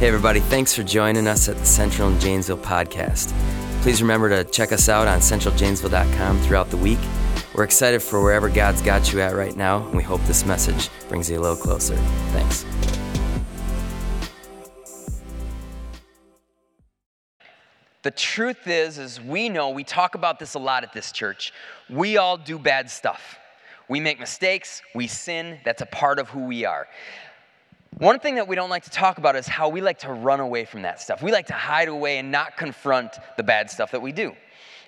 Hey, everybody, thanks for joining us at the Central and Janesville podcast. Please remember to check us out on centraljanesville.com throughout the week. We're excited for wherever God's got you at right now, and we hope this message brings you a little closer. Thanks. The truth is, is we know, we talk about this a lot at this church. We all do bad stuff. We make mistakes, we sin, that's a part of who we are. One thing that we don't like to talk about is how we like to run away from that stuff. We like to hide away and not confront the bad stuff that we do.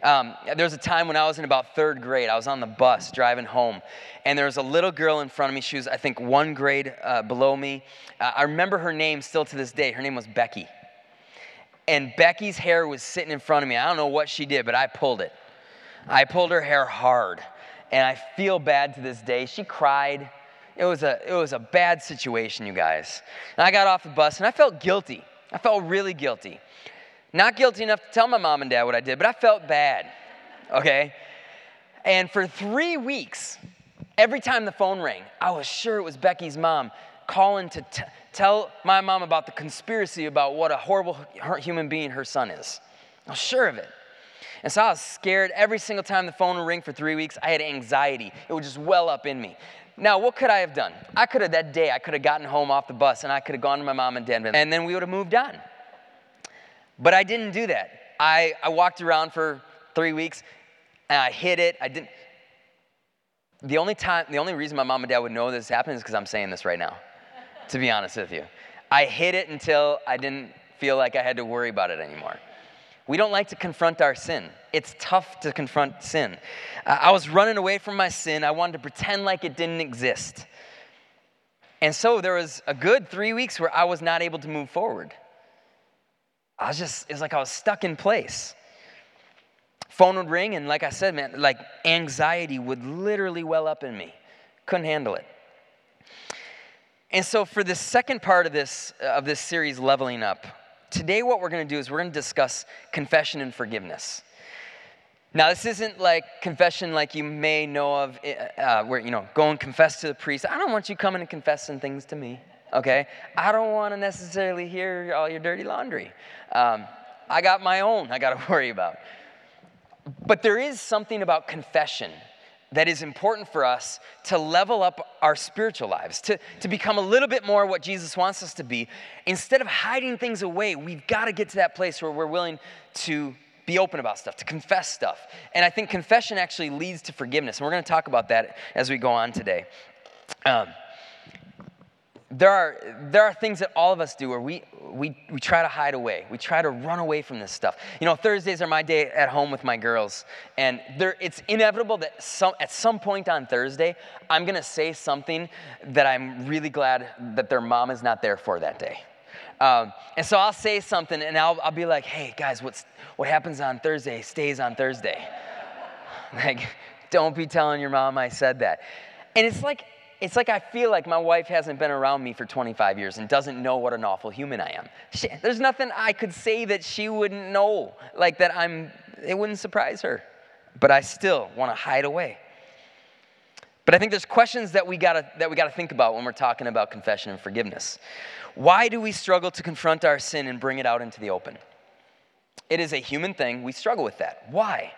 Um, there was a time when I was in about third grade. I was on the bus driving home, and there was a little girl in front of me. She was, I think, one grade uh, below me. Uh, I remember her name still to this day. Her name was Becky and Becky's hair was sitting in front of me. I don't know what she did, but I pulled it. I pulled her hair hard, and I feel bad to this day. She cried. It was a, it was a bad situation, you guys. And I got off the bus, and I felt guilty. I felt really guilty. Not guilty enough to tell my mom and dad what I did, but I felt bad, okay? And for three weeks, every time the phone rang, I was sure it was Becky's mom calling to t- tell my mom about the conspiracy about what a horrible human being her son is. I was sure of it. And so I was scared every single time the phone would ring for three weeks. I had anxiety. It would just well up in me. Now, what could I have done? I could have that day, I could have gotten home off the bus and I could have gone to my mom and dad, and then we would have moved on. But I didn't do that. I, I walked around for three weeks and I hid it. I didn't. The only time, the only reason my mom and dad would know this happened is because I'm saying this right now to be honest with you. I hid it until I didn't feel like I had to worry about it anymore. We don't like to confront our sin. It's tough to confront sin. Uh, I was running away from my sin. I wanted to pretend like it didn't exist. And so there was a good three weeks where I was not able to move forward. I was just, it was like I was stuck in place. Phone would ring, and like I said, man, like anxiety would literally well up in me. Couldn't handle it. And so, for the second part of this, of this series, Leveling Up, today what we're going to do is we're going to discuss confession and forgiveness. Now, this isn't like confession like you may know of, eh, uh, where, you know, go and confess to the priest. I don't want you coming and confessing things to me, okay? I don't want to necessarily hear all your dirty laundry. Um, I got my own I got to worry about. But there is something about confession that is important for us to level up our spiritual lives, to, to become a little bit more what Jesus wants us to be. Instead of hiding things away, we've got to get to that place where we're willing to be open about stuff, to confess stuff. And I think confession actually leads to forgiveness. And we're going to talk about that as we go on today. Um, there are, there are things that all of us do where we, we, we try to hide away. We try to run away from this stuff. You know, Thursdays are my day at home with my girls. And there, it's inevitable that some, at some point on Thursday, I'm going to say something that I'm really glad that their mom is not there for that day. Um, and so I'll say something and I'll, I'll be like, hey, guys, what's, what happens on Thursday stays on Thursday. like, don't be telling your mom I said that. And it's like, it's like I feel like my wife hasn't been around me for 25 years and doesn't know what an awful human I am. She, there's nothing I could say that she wouldn't know, like that I'm, it wouldn't surprise her. But I still want to hide away. But I think there's questions that we gotta that we gotta think about when we're talking about confession and forgiveness. Why do we struggle to confront our sin and bring it out into the open? It is a human thing. We struggle with that. Why?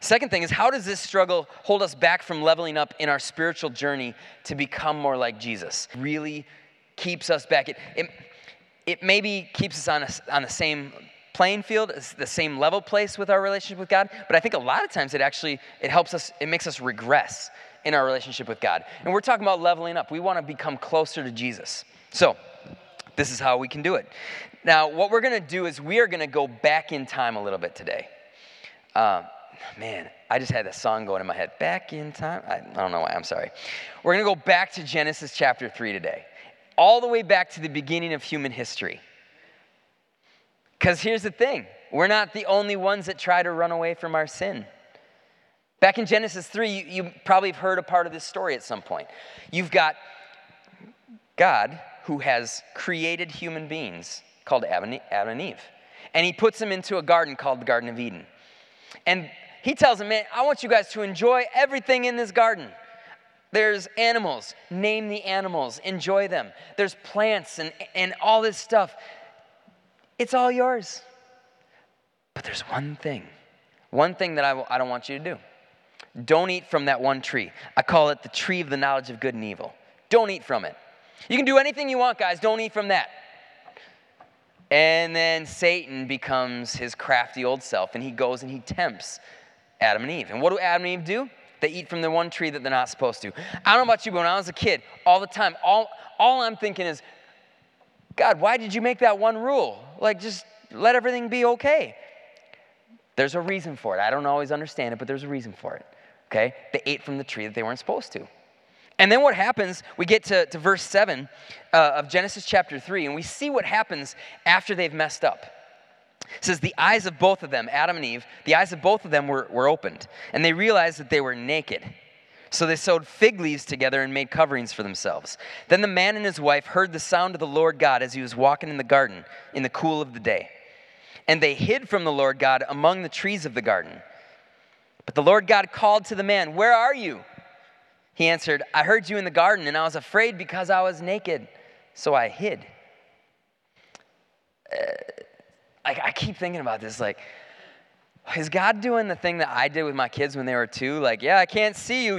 Second thing is, how does this struggle hold us back from leveling up in our spiritual journey to become more like Jesus? Really keeps us back. It, it, it maybe keeps us on, a, on the same playing field, the same level place with our relationship with God, but I think a lot of times it actually, it helps us, it makes us regress in our relationship with God. And we're talking about leveling up. We want to become closer to Jesus. So, this is how we can do it. Now, what we're going to do is we are going to go back in time a little bit today. Um, man, I just had that song going in my head. Back in time? I, I don't know why, I'm sorry. We're going to go back to Genesis chapter 3 today, all the way back to the beginning of human history. Because here's the thing we're not the only ones that try to run away from our sin. Back in Genesis 3, you, you probably have heard a part of this story at some point. You've got God who has created human beings called Adam and Eve. And he puts them into a garden called the Garden of Eden. And he tells them, Man, I want you guys to enjoy everything in this garden. There's animals, name the animals, enjoy them. There's plants and, and all this stuff. It's all yours. But there's one thing, one thing that I w- I don't want you to do. Don't eat from that one tree. I call it the tree of the knowledge of good and evil. Don't eat from it. You can do anything you want, guys. Don't eat from that. And then Satan becomes his crafty old self, and he goes and he tempts Adam and Eve. And what do Adam and Eve do? They eat from the one tree that they're not supposed to. I don't know about you, but when I was a kid, all the time, all, all I'm thinking is, God, why did you make that one rule? Like, just let everything be okay. There's a reason for it. I don't always understand it, but there's a reason for it. Okay? They ate from the tree that they weren't supposed to. And then what happens, we get to, to verse 7 uh, of Genesis chapter 3, and we see what happens after they've messed up. It says, The eyes of both of them, Adam and Eve, the eyes of both of them were, were opened, and they realized that they were naked. So they sewed fig leaves together and made coverings for themselves. Then the man and his wife heard the sound of the Lord God as he was walking in the garden in the cool of the day. And they hid from the Lord God among the trees of the garden. But the Lord God called to the man, Where are you? He answered, I heard you in the garden, and I was afraid because I was naked, so I hid. Uh, I, I keep thinking about this like, is God doing the thing that I did with my kids when they were two? Like, yeah, I can't see you.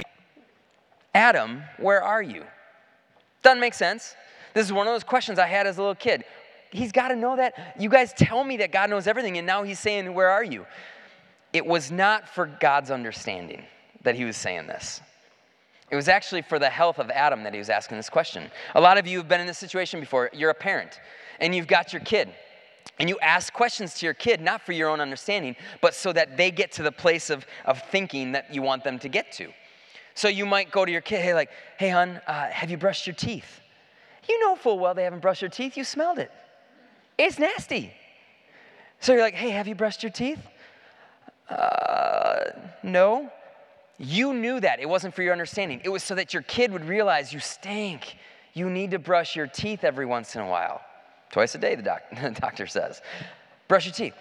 Adam, where are you? Doesn't make sense. This is one of those questions I had as a little kid. He's got to know that. You guys tell me that God knows everything, and now he's saying, Where are you? It was not for God's understanding that he was saying this. It was actually for the health of Adam that he was asking this question. A lot of you have been in this situation before. You're a parent and you've got your kid. And you ask questions to your kid, not for your own understanding, but so that they get to the place of, of thinking that you want them to get to. So you might go to your kid, hey, like, hey, hon, uh, have you brushed your teeth? You know full well they haven't brushed their teeth. You smelled it. It's nasty. So you're like, hey, have you brushed your teeth? Uh, no. You knew that. It wasn't for your understanding. It was so that your kid would realize you stink. You need to brush your teeth every once in a while. Twice a day, the, doc- the doctor says. Brush your teeth.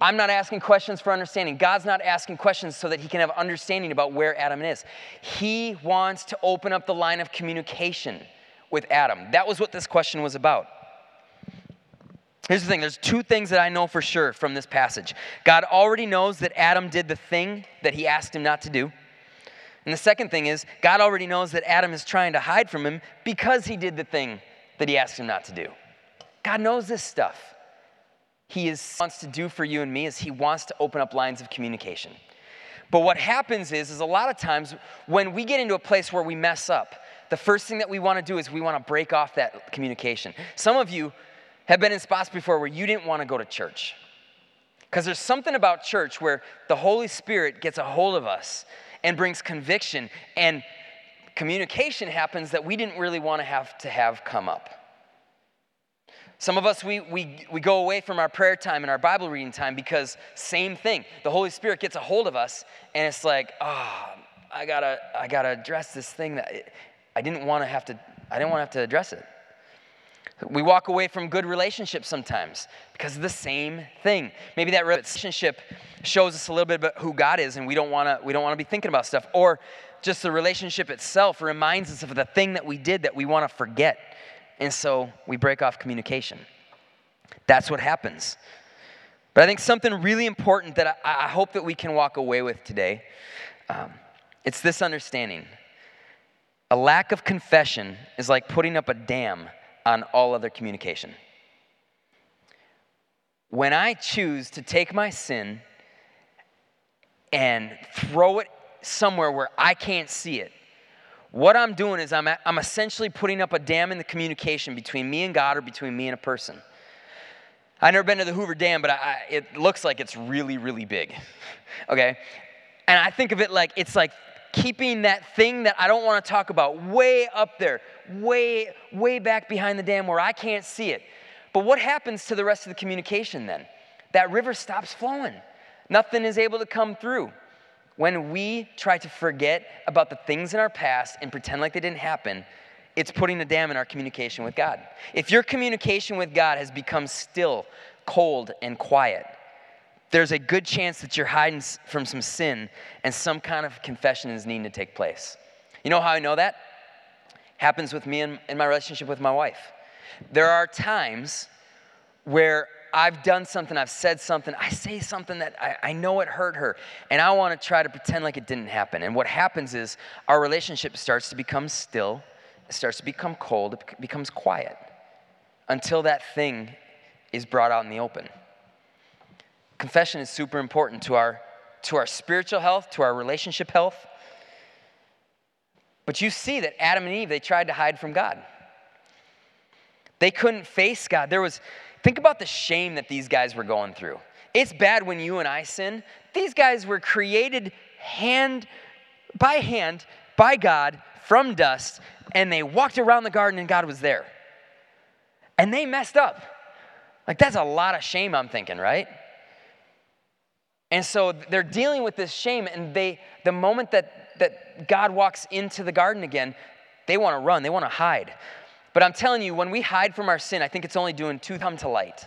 I'm not asking questions for understanding. God's not asking questions so that he can have understanding about where Adam is. He wants to open up the line of communication with Adam. That was what this question was about. Here's the thing there's two things that I know for sure from this passage. God already knows that Adam did the thing that he asked him not to do. And the second thing is, God already knows that Adam is trying to hide from him because he did the thing that he asked him not to do. God knows this stuff. He is, wants to do for you and me is he wants to open up lines of communication. But what happens is, is a lot of times when we get into a place where we mess up, the first thing that we want to do is we want to break off that communication. Some of you have been in spots before where you didn't want to go to church. Because there's something about church where the Holy Spirit gets a hold of us and brings conviction, and communication happens that we didn't really want to have to have come up. Some of us, we, we, we go away from our prayer time and our Bible reading time because same thing. The Holy Spirit gets a hold of us, and it's like, oh, I gotta, I gotta address this thing that I didn't want to have to, I didn't want to have to address it. We walk away from good relationships sometimes because of the same thing. Maybe that relationship shows us a little bit about who God is, and we don't want to we don't want to be thinking about stuff. Or just the relationship itself reminds us of the thing that we did that we want to forget, and so we break off communication. That's what happens. But I think something really important that I, I hope that we can walk away with today. Um, it's this understanding. A lack of confession is like putting up a dam on all other communication. When I choose to take my sin and throw it somewhere where I can't see it, what I'm doing is I'm, I'm essentially putting up a dam in the communication between me and God or between me and a person. I've never been to the Hoover Dam, but I, I, it looks like it's really, really big. okay? And I think of it like it's like keeping that thing that I don't want to talk about way up there, way, way back behind the dam where I can't see it. But what happens to the rest of the communication then? That river stops flowing. Nothing is able to come through. When we try to forget about the things in our past and pretend like they didn't happen, it's putting a dam in our communication with God. If your communication with God has become still, cold, and quiet, there's a good chance that you're hiding from some sin and some kind of confession is needing to take place. You know how I know that? Happens with me in, in my relationship with my wife. There are times where I've done something, I've said something, I say something that I, I know it hurt her, and I want to try to pretend like it didn't happen. And what happens is our relationship starts to become still, it starts to become cold, it becomes quiet until that thing is brought out in the open. Confession is super important to our, to our spiritual health, to our relationship health. But you see that Adam and Eve, they tried to hide from God. They couldn't face God. There was, think about the shame that these guys were going through. It's bad when you and I sin. These guys were created hand by hand by God from dust, and they walked around the garden and God was there. And they messed up. Like, that's a lot of shame, I'm thinking, right? And so they're dealing with this shame, and they, the moment that, that God walks into the garden again, they want to run, they want to hide. But I'm telling you, when we hide from our sin, I think it's only doing two come to light.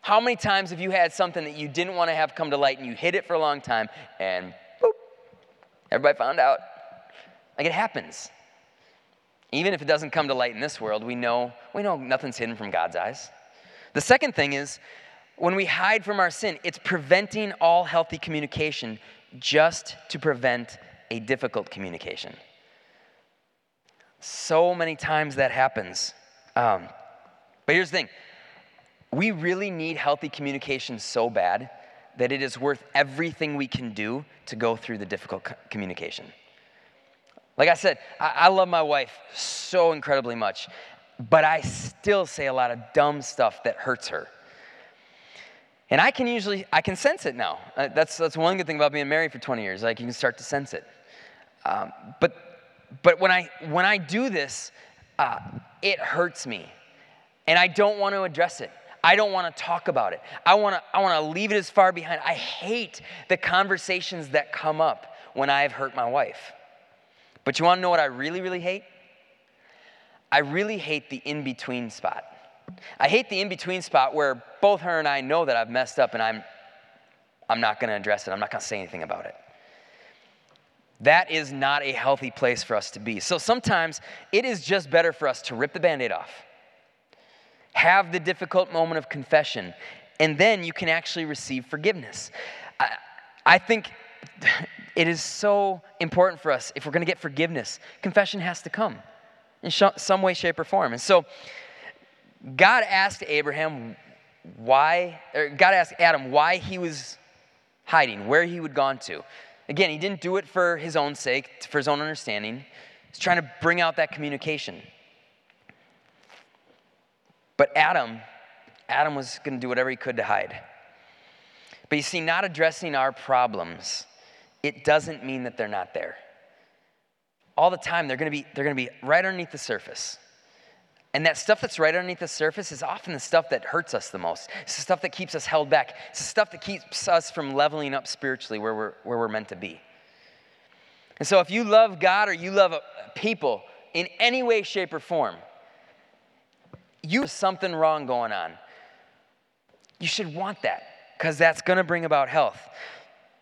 How many times have you had something that you didn't want to have come to light and you hid it for a long time and boop, everybody found out? Like it happens. Even if it doesn't come to light in this world, we know, we know nothing's hidden from God's eyes. The second thing is when we hide from our sin, it's preventing all healthy communication just to prevent a difficult communication. So many times that happens. Um, but here's the thing we really need healthy communication so bad that it is worth everything we can do to go through the difficult communication. Like I said, I, I love my wife so incredibly much, but I still say a lot of dumb stuff that hurts her. And I can usually, I can sense it now. Uh, that's, that's one good thing about being married for 20 years. Like you can start to sense it. Um, but but when I, when I do this, uh, it hurts me. And I don't want to address it. I don't want to talk about it. I want to, I want to leave it as far behind. I hate the conversations that come up when I've hurt my wife. But you want to know what I really, really hate? I really hate the in between spot. I hate the in between spot where both her and I know that I've messed up and I'm, I'm not going to address it. I'm not going to say anything about it. That is not a healthy place for us to be. So sometimes it is just better for us to rip the band aid off, have the difficult moment of confession, and then you can actually receive forgiveness. I, I think it is so important for us if we're going to get forgiveness, confession has to come in some way, shape, or form. And so God asked Abraham why, or God asked Adam why he was hiding, where he would gone to. Again, he didn't do it for his own sake, for his own understanding. He's trying to bring out that communication. But Adam, Adam was going to do whatever he could to hide. But you see, not addressing our problems, it doesn't mean that they're not there. All the time, they're going to be, they're going to be right underneath the surface. And that stuff that's right underneath the surface is often the stuff that hurts us the most. It's the stuff that keeps us held back. It's the stuff that keeps us from leveling up spiritually where we're, where we're meant to be. And so, if you love God or you love uh, people in any way, shape, or form, you have something wrong going on. You should want that because that's going to bring about health.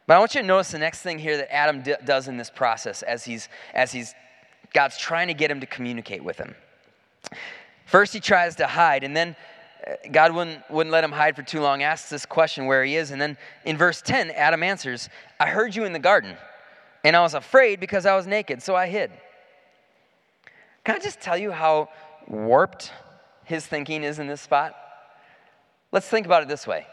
But I want you to notice the next thing here that Adam d- does in this process as he's, as he's, God's trying to get him to communicate with him. First, he tries to hide, and then uh, God wouldn't, wouldn't let him hide for too long, asks this question where he is. And then in verse 10, Adam answers, I heard you in the garden, and I was afraid because I was naked, so I hid. Can I just tell you how warped his thinking is in this spot? Let's think about it this way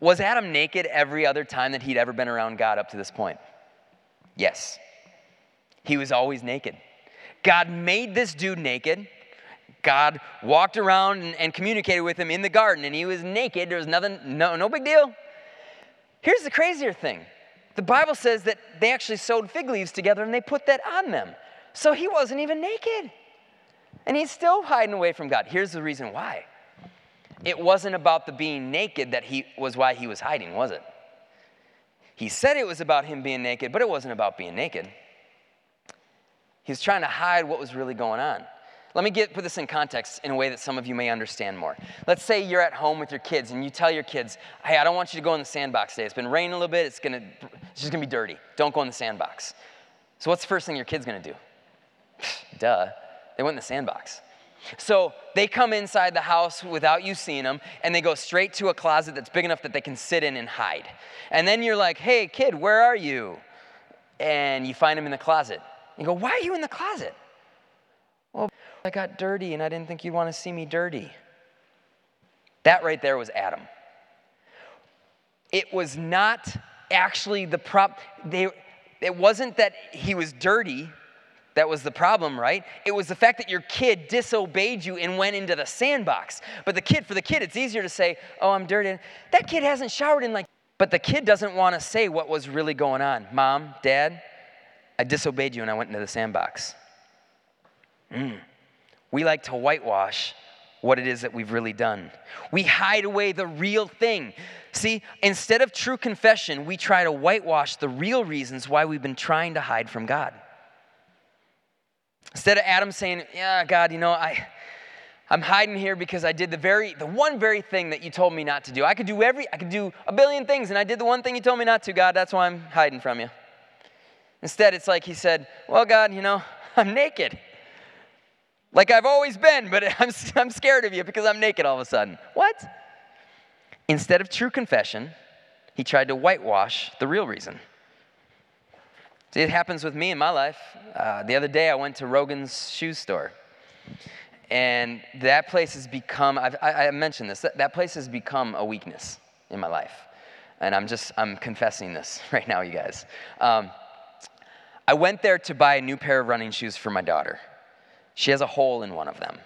Was Adam naked every other time that he'd ever been around God up to this point? Yes. He was always naked. God made this dude naked. God walked around and, and, communicated with him in the garden, and he was naked. There was nothing, no, no big deal. Here's the crazier thing the Bible says that they actually sewed fig leaves together and they put that on them. So he wasn't even naked. And he's still hiding away from God. Here's the reason why it wasn't about the being naked that he was why he was hiding, was it? He said it was about him being naked, but it wasn't about being naked. He was trying to hide what was really going on. Let me get, put this in context in a way that some of you may understand more. Let's say you're at home with your kids and you tell your kids, hey, I don't want you to go in the sandbox today. It's been raining a little bit, it's, gonna, it's just gonna be dirty. Don't go in the sandbox. So, what's the first thing your kid's gonna do? Duh, they went in the sandbox. So they come inside the house without you seeing them, and they go straight to a closet that's big enough that they can sit in and hide. And then you're like, hey, kid, where are you? And you find them in the closet. You go, why are you in the closet? Well, I got dirty and I didn't think you'd want to see me dirty. That right there was Adam. It was not actually the prop. They, it wasn't that he was dirty that was the problem, right? It was the fact that your kid disobeyed you and went into the sandbox. But the kid, for the kid, it's easier to say, oh, I'm dirty. That kid hasn't showered in like, but the kid doesn't want to say what was really going on. Mom, dad, I disobeyed you and I went into the sandbox. Mm. We like to whitewash what it is that we've really done. We hide away the real thing. See, instead of true confession, we try to whitewash the real reasons why we've been trying to hide from God. Instead of Adam saying, Yeah, God, you know, I, I'm hiding here because I did the very, the one very thing that you told me not to do. I could do every, I could do a billion things, and I did the one thing you told me not to, God. That's why I'm hiding from you. Instead, it's like he said, Well, God, you know, I'm naked. Like I've always been, but I'm, I'm scared of you because I'm naked all of a sudden. What? Instead of true confession, he tried to whitewash the real reason. See, it happens with me in my life. Uh, the other day, I went to Rogan's shoe store. And that place has become, I've, I, I mentioned this, that, that place has become a weakness in my life. And I'm just, I'm confessing this right now, you guys. Um, I went there to buy a new pair of running shoes for my daughter. She has a hole in one of them.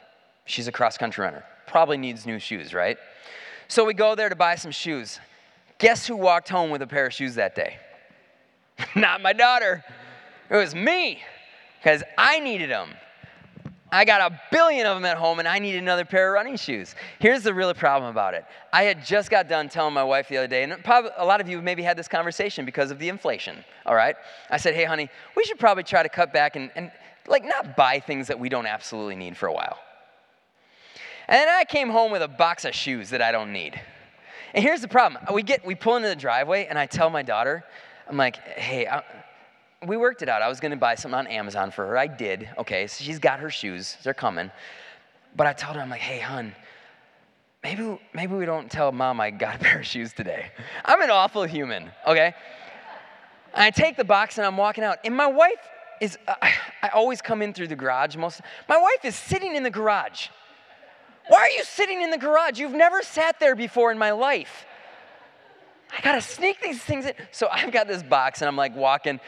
She's a cross country runner. Probably needs new shoes, right? So we go there to buy some shoes. Guess who walked home with a pair of shoes that day? Not my daughter. It was me because I needed them. I got a billion of them at home and I need another pair of running shoes. Here's the real problem about it. I had just got done telling my wife the other day, and probably a lot of you maybe had this conversation because of the inflation, all right? I said, hey, honey, we should probably try to cut back and, and like not buy things that we don't absolutely need for a while. And then I came home with a box of shoes that I don't need. And here's the problem. We get we pull into the driveway and I tell my daughter, I'm like, hey, I, we worked it out. I was going to buy something on Amazon for her. I did. Okay, so she's got her shoes. They're coming. But I told her, I'm like, hey, hun, maybe, maybe we don't tell mom I got a pair of shoes today. I'm an awful human, okay? I take the box and I'm walking out. And my wife is, uh, I always come in through the garage most. My wife is sitting in the garage. Why are you sitting in the garage? You've never sat there before in my life. I gotta sneak these things in. So I've got this box and I'm like walking,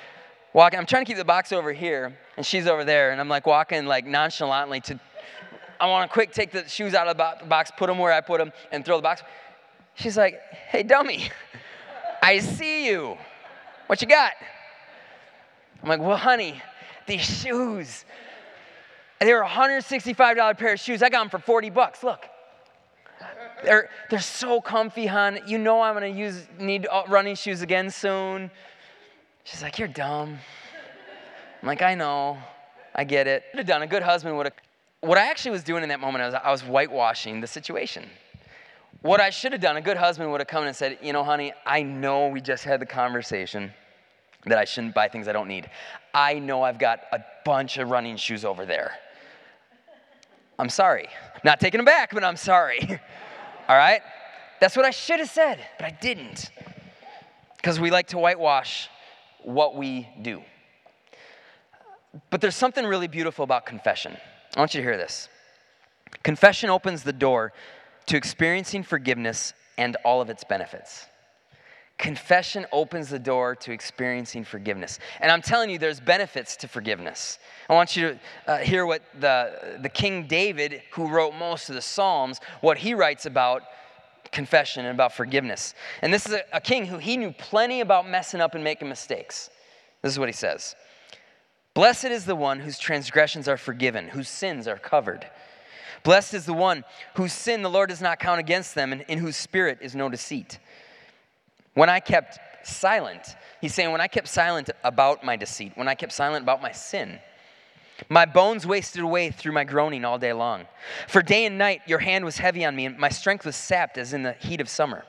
walking. I'm trying to keep the box over here and she's over there and I'm like walking like nonchalantly to, I wanna quick take the shoes out of the box, put them where I put them and throw the box. She's like, hey, dummy, I see you. What you got? I'm like, well, honey, these shoes, they were a $165 pair of shoes. I got them for 40 bucks. Look. They're, they're so comfy, hon. You know I'm gonna use need uh, running shoes again soon. She's like, You're dumb. I'm like, I know. I get it. I'd have done. A good husband would have. What I actually was doing in that moment, I was, I was whitewashing the situation. What I should have done, a good husband would have come and said, You know, honey, I know we just had the conversation that I shouldn't buy things I don't need. I know I've got a bunch of running shoes over there. I'm sorry. Not taking them back, but I'm sorry. All right? That's what I should have said, but I didn't. Because we like to whitewash what we do. But there's something really beautiful about confession. I want you to hear this. Confession opens the door to experiencing forgiveness and all of its benefits. Confession opens the door to experiencing forgiveness. And I'm telling you, there's benefits to forgiveness. I want you to uh, hear what the, the King David, who wrote most of the Psalms, what he writes about confession and about forgiveness. And this is a, a king who he knew plenty about messing up and making mistakes. This is what he says Blessed is the one whose transgressions are forgiven, whose sins are covered. Blessed is the one whose sin the Lord does not count against them, and in whose spirit is no deceit. When I kept silent, he's saying, when I kept silent about my deceit, when I kept silent about my sin, my bones wasted away through my groaning all day long. For day and night your hand was heavy on me, and my strength was sapped as in the heat of summer.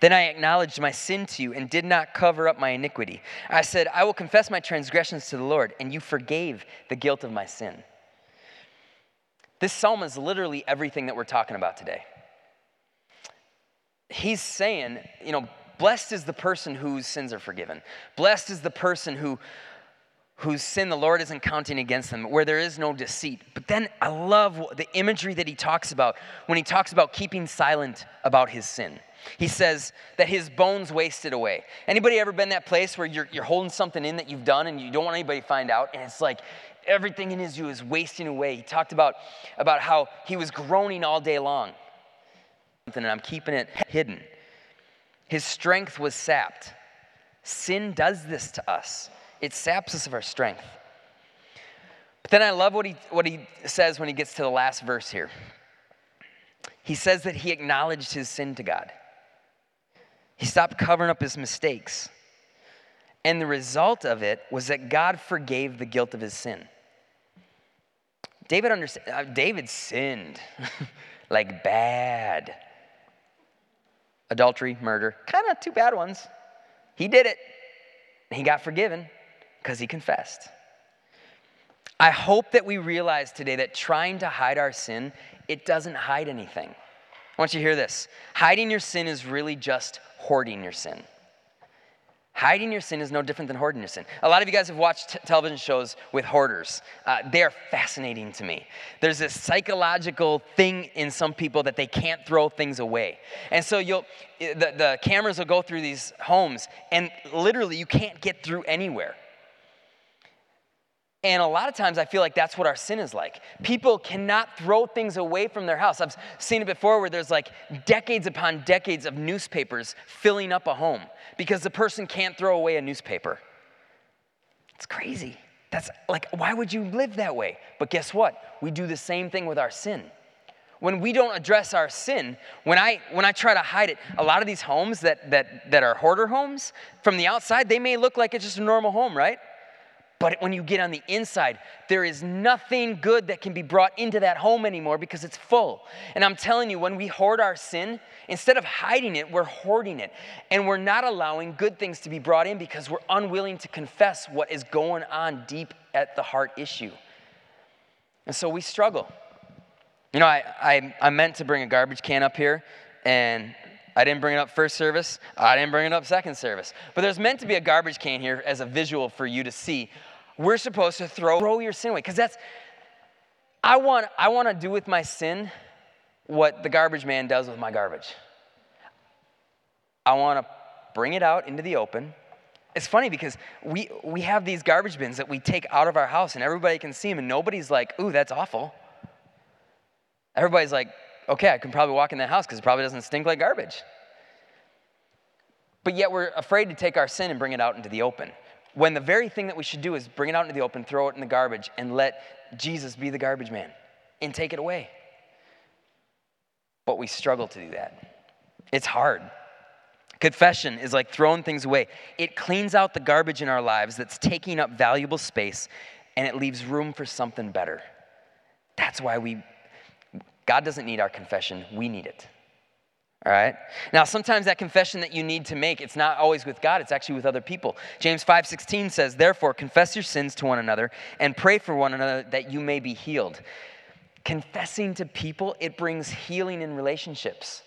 Then I acknowledged my sin to you and did not cover up my iniquity. I said, I will confess my transgressions to the Lord, and you forgave the guilt of my sin. This psalm is literally everything that we're talking about today. He's saying, you know, blessed is the person whose sins are forgiven. Blessed is the person who whose sin the Lord isn't counting against them, where there is no deceit. But then I love the imagery that he talks about when he talks about keeping silent about his sin. He says that his bones wasted away. Anybody ever been that place where you're, you're holding something in that you've done and you don't want anybody to find out? And it's like everything in his you is wasting away. He talked about, about how he was groaning all day long. And I'm keeping it hidden. His strength was sapped. Sin does this to us, it saps us of our strength. But then I love what he, what he says when he gets to the last verse here. He says that he acknowledged his sin to God. He stopped covering up his mistakes. And the result of it was that God forgave the guilt of his sin. David understand, uh, David sinned like bad. Adultery, murder, kind of two bad ones. He did it. He got forgiven because he confessed. I hope that we realize today that trying to hide our sin, it doesn't hide anything. I want you to hear this. Hiding your sin is really just hoarding your sin. Hiding your sin is no different than hoarding your sin. A lot of you guys have watched t- television shows with hoarders. Uh, they are fascinating to me. There's this psychological thing in some people that they can't throw things away. And so you'll, the, the cameras will go through these homes, and literally you can't get through anywhere. And a lot of times I feel like that's what our sin is like. People cannot throw things away from their house. I've seen it before where there's like decades upon decades of newspapers filling up a home because the person can't throw away a newspaper. It's crazy. That's like, why would you live that way? But guess what? We do the same thing with our sin. When we don't address our sin, when I when I try to hide it, a lot of these homes that that that are hoarder homes, from the outside, they may look like it's just a normal home, right? But when you get on the inside, there is nothing good that can be brought into that home anymore because it's full. And I'm telling you, when we hoard our sin, instead of hiding it, we're hoarding it. And we're not allowing good things to be brought in because we're unwilling to confess what is going on deep at the heart issue. And so we struggle. You know, I, I, I meant to bring a garbage can up here, and I didn't bring it up first service. I didn't bring it up second service. But there's meant to be a garbage can here as a visual for you to see. We're supposed to throw, throw your sin away because that's, I want, I want to do with my sin what the garbage man does with my garbage. I want to bring it out into the open. It's funny because we, we have these garbage bins that we take out of our house and everybody can see them and nobody's like, ooh, that's awful. Everybody's like, okay, I can probably walk in that house because it probably doesn't stink like garbage. But yet we're afraid to take our sin and bring it out into the open. When the very thing that we should do is bring it out into the open, throw it in the garbage, and let Jesus be the garbage man and take it away. But we struggle to do that. It's hard. Confession is like throwing things away. It cleans out the garbage in our lives that's taking up valuable space and it leaves room for something better. That's why we God doesn't need our confession, we need it. All right? Now, sometimes that confession that you need to make, it's not always with God, it's actually with other people. James 5:16 says, "Therefore, confess your sins to one another and pray for one another that you may be healed." Confessing to people, it brings healing in relationships.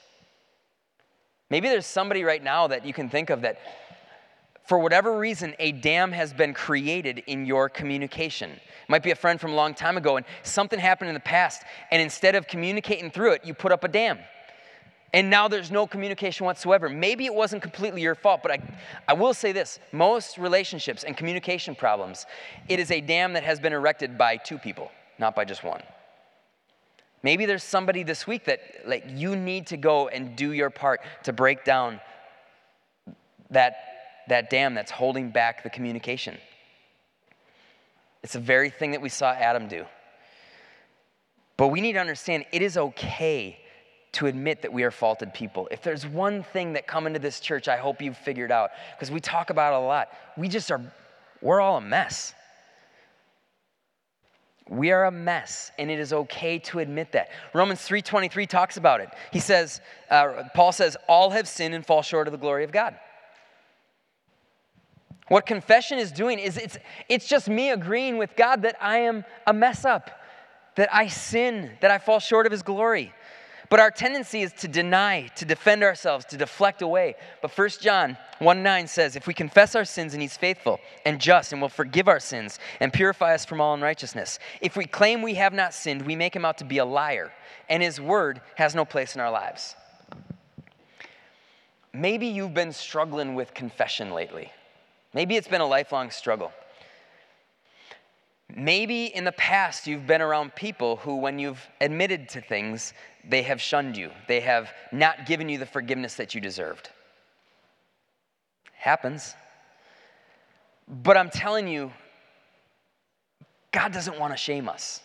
Maybe there's somebody right now that you can think of that for whatever reason, a dam has been created in your communication. It might be a friend from a long time ago, and something happened in the past, and instead of communicating through it, you put up a dam. And now there's no communication whatsoever. Maybe it wasn't completely your fault, but I, I will say this most relationships and communication problems, it is a dam that has been erected by two people, not by just one. Maybe there's somebody this week that like you need to go and do your part to break down that that dam that's holding back the communication. It's the very thing that we saw Adam do. But we need to understand it is okay to admit that we are faulted people. If there's one thing that come into this church, I hope you've figured out, because we talk about it a lot. We just are, we're all a mess. We are a mess, and it is okay to admit that. Romans 3.23 talks about it. He says, uh, Paul says, all have sinned and fall short of the glory of God. What confession is doing is it's, it's just me agreeing with God that I am a mess up, that I sin, that I fall short of his glory. But our tendency is to deny, to defend ourselves, to deflect away. But 1 John 1 9 says, If we confess our sins, and he's faithful and just and will forgive our sins and purify us from all unrighteousness. If we claim we have not sinned, we make him out to be a liar, and his word has no place in our lives. Maybe you've been struggling with confession lately. Maybe it's been a lifelong struggle. Maybe in the past you've been around people who, when you've admitted to things, they have shunned you. They have not given you the forgiveness that you deserved. Happens. But I'm telling you, God doesn't want to shame us.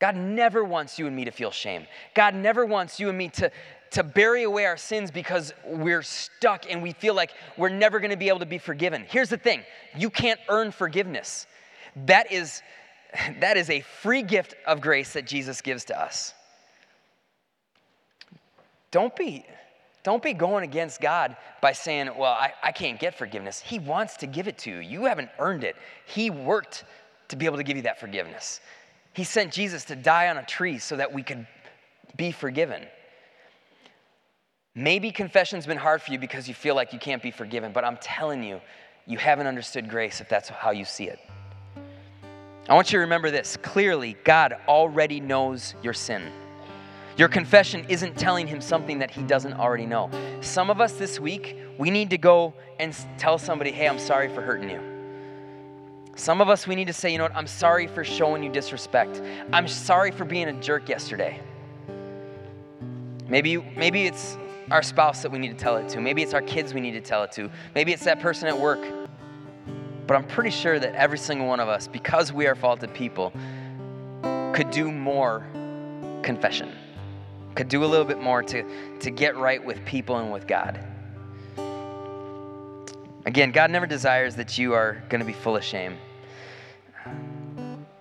God never wants you and me to feel shame. God never wants you and me to, to bury away our sins because we're stuck and we feel like we're never going to be able to be forgiven. Here's the thing you can't earn forgiveness. That is, that is a free gift of grace that Jesus gives to us. Don't be, don't be going against God by saying, Well, I, I can't get forgiveness. He wants to give it to you. You haven't earned it. He worked to be able to give you that forgiveness. He sent Jesus to die on a tree so that we could be forgiven. Maybe confession's been hard for you because you feel like you can't be forgiven, but I'm telling you, you haven't understood grace if that's how you see it. I want you to remember this clearly, God already knows your sin. Your confession isn't telling him something that he doesn't already know. Some of us this week, we need to go and tell somebody, hey, I'm sorry for hurting you. Some of us, we need to say, you know what, I'm sorry for showing you disrespect. I'm sorry for being a jerk yesterday. Maybe, maybe it's our spouse that we need to tell it to. Maybe it's our kids we need to tell it to. Maybe it's that person at work but I'm pretty sure that every single one of us, because we are faulted people, could do more confession, could do a little bit more to, to get right with people and with God. Again, God never desires that you are going to be full of shame.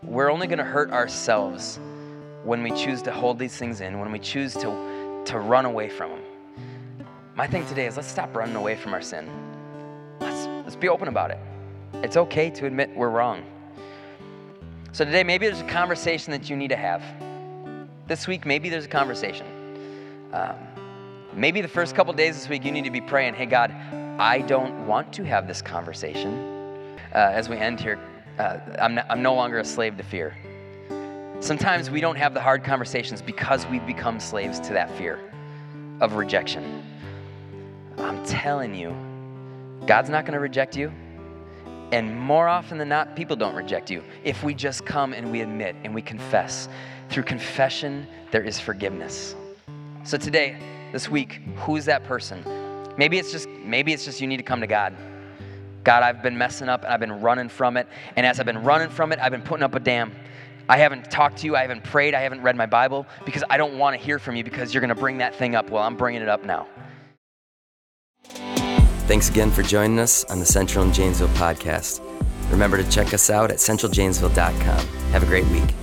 We're only going to hurt ourselves when we choose to hold these things in, when we choose to, to run away from them. My thing today is let's stop running away from our sin. Let's, let's be open about it. It's okay to admit we're wrong. So today, maybe there's a conversation that you need to have. This week, maybe there's a conversation. Um, maybe the first couple days this week, you need to be praying, hey, God, I don't want to have this conversation. Uh, as we end here, uh, I'm, I'm no longer a slave to fear. Sometimes we don't have the hard conversations because we've become slaves to that fear of rejection. I'm telling you, God's not going to reject you. And more often than not, people don't reject you if we just come and we admit and we confess. Through confession, there is forgiveness. So today, this week, who's that person? Maybe it's just maybe it's just you need to come to God. God, I've been messing up and I've been running from it. And as I've been running from it, I've been putting up a dam. I haven't talked to you, I haven't prayed, I haven't read my Bible because I don't want to hear from you because you're going to bring that thing up. Well, I'm bringing it up now. Thanks again for joining us on the Central and Janesville podcast. Remember to check us out at centraljanesville.com. Have a great week.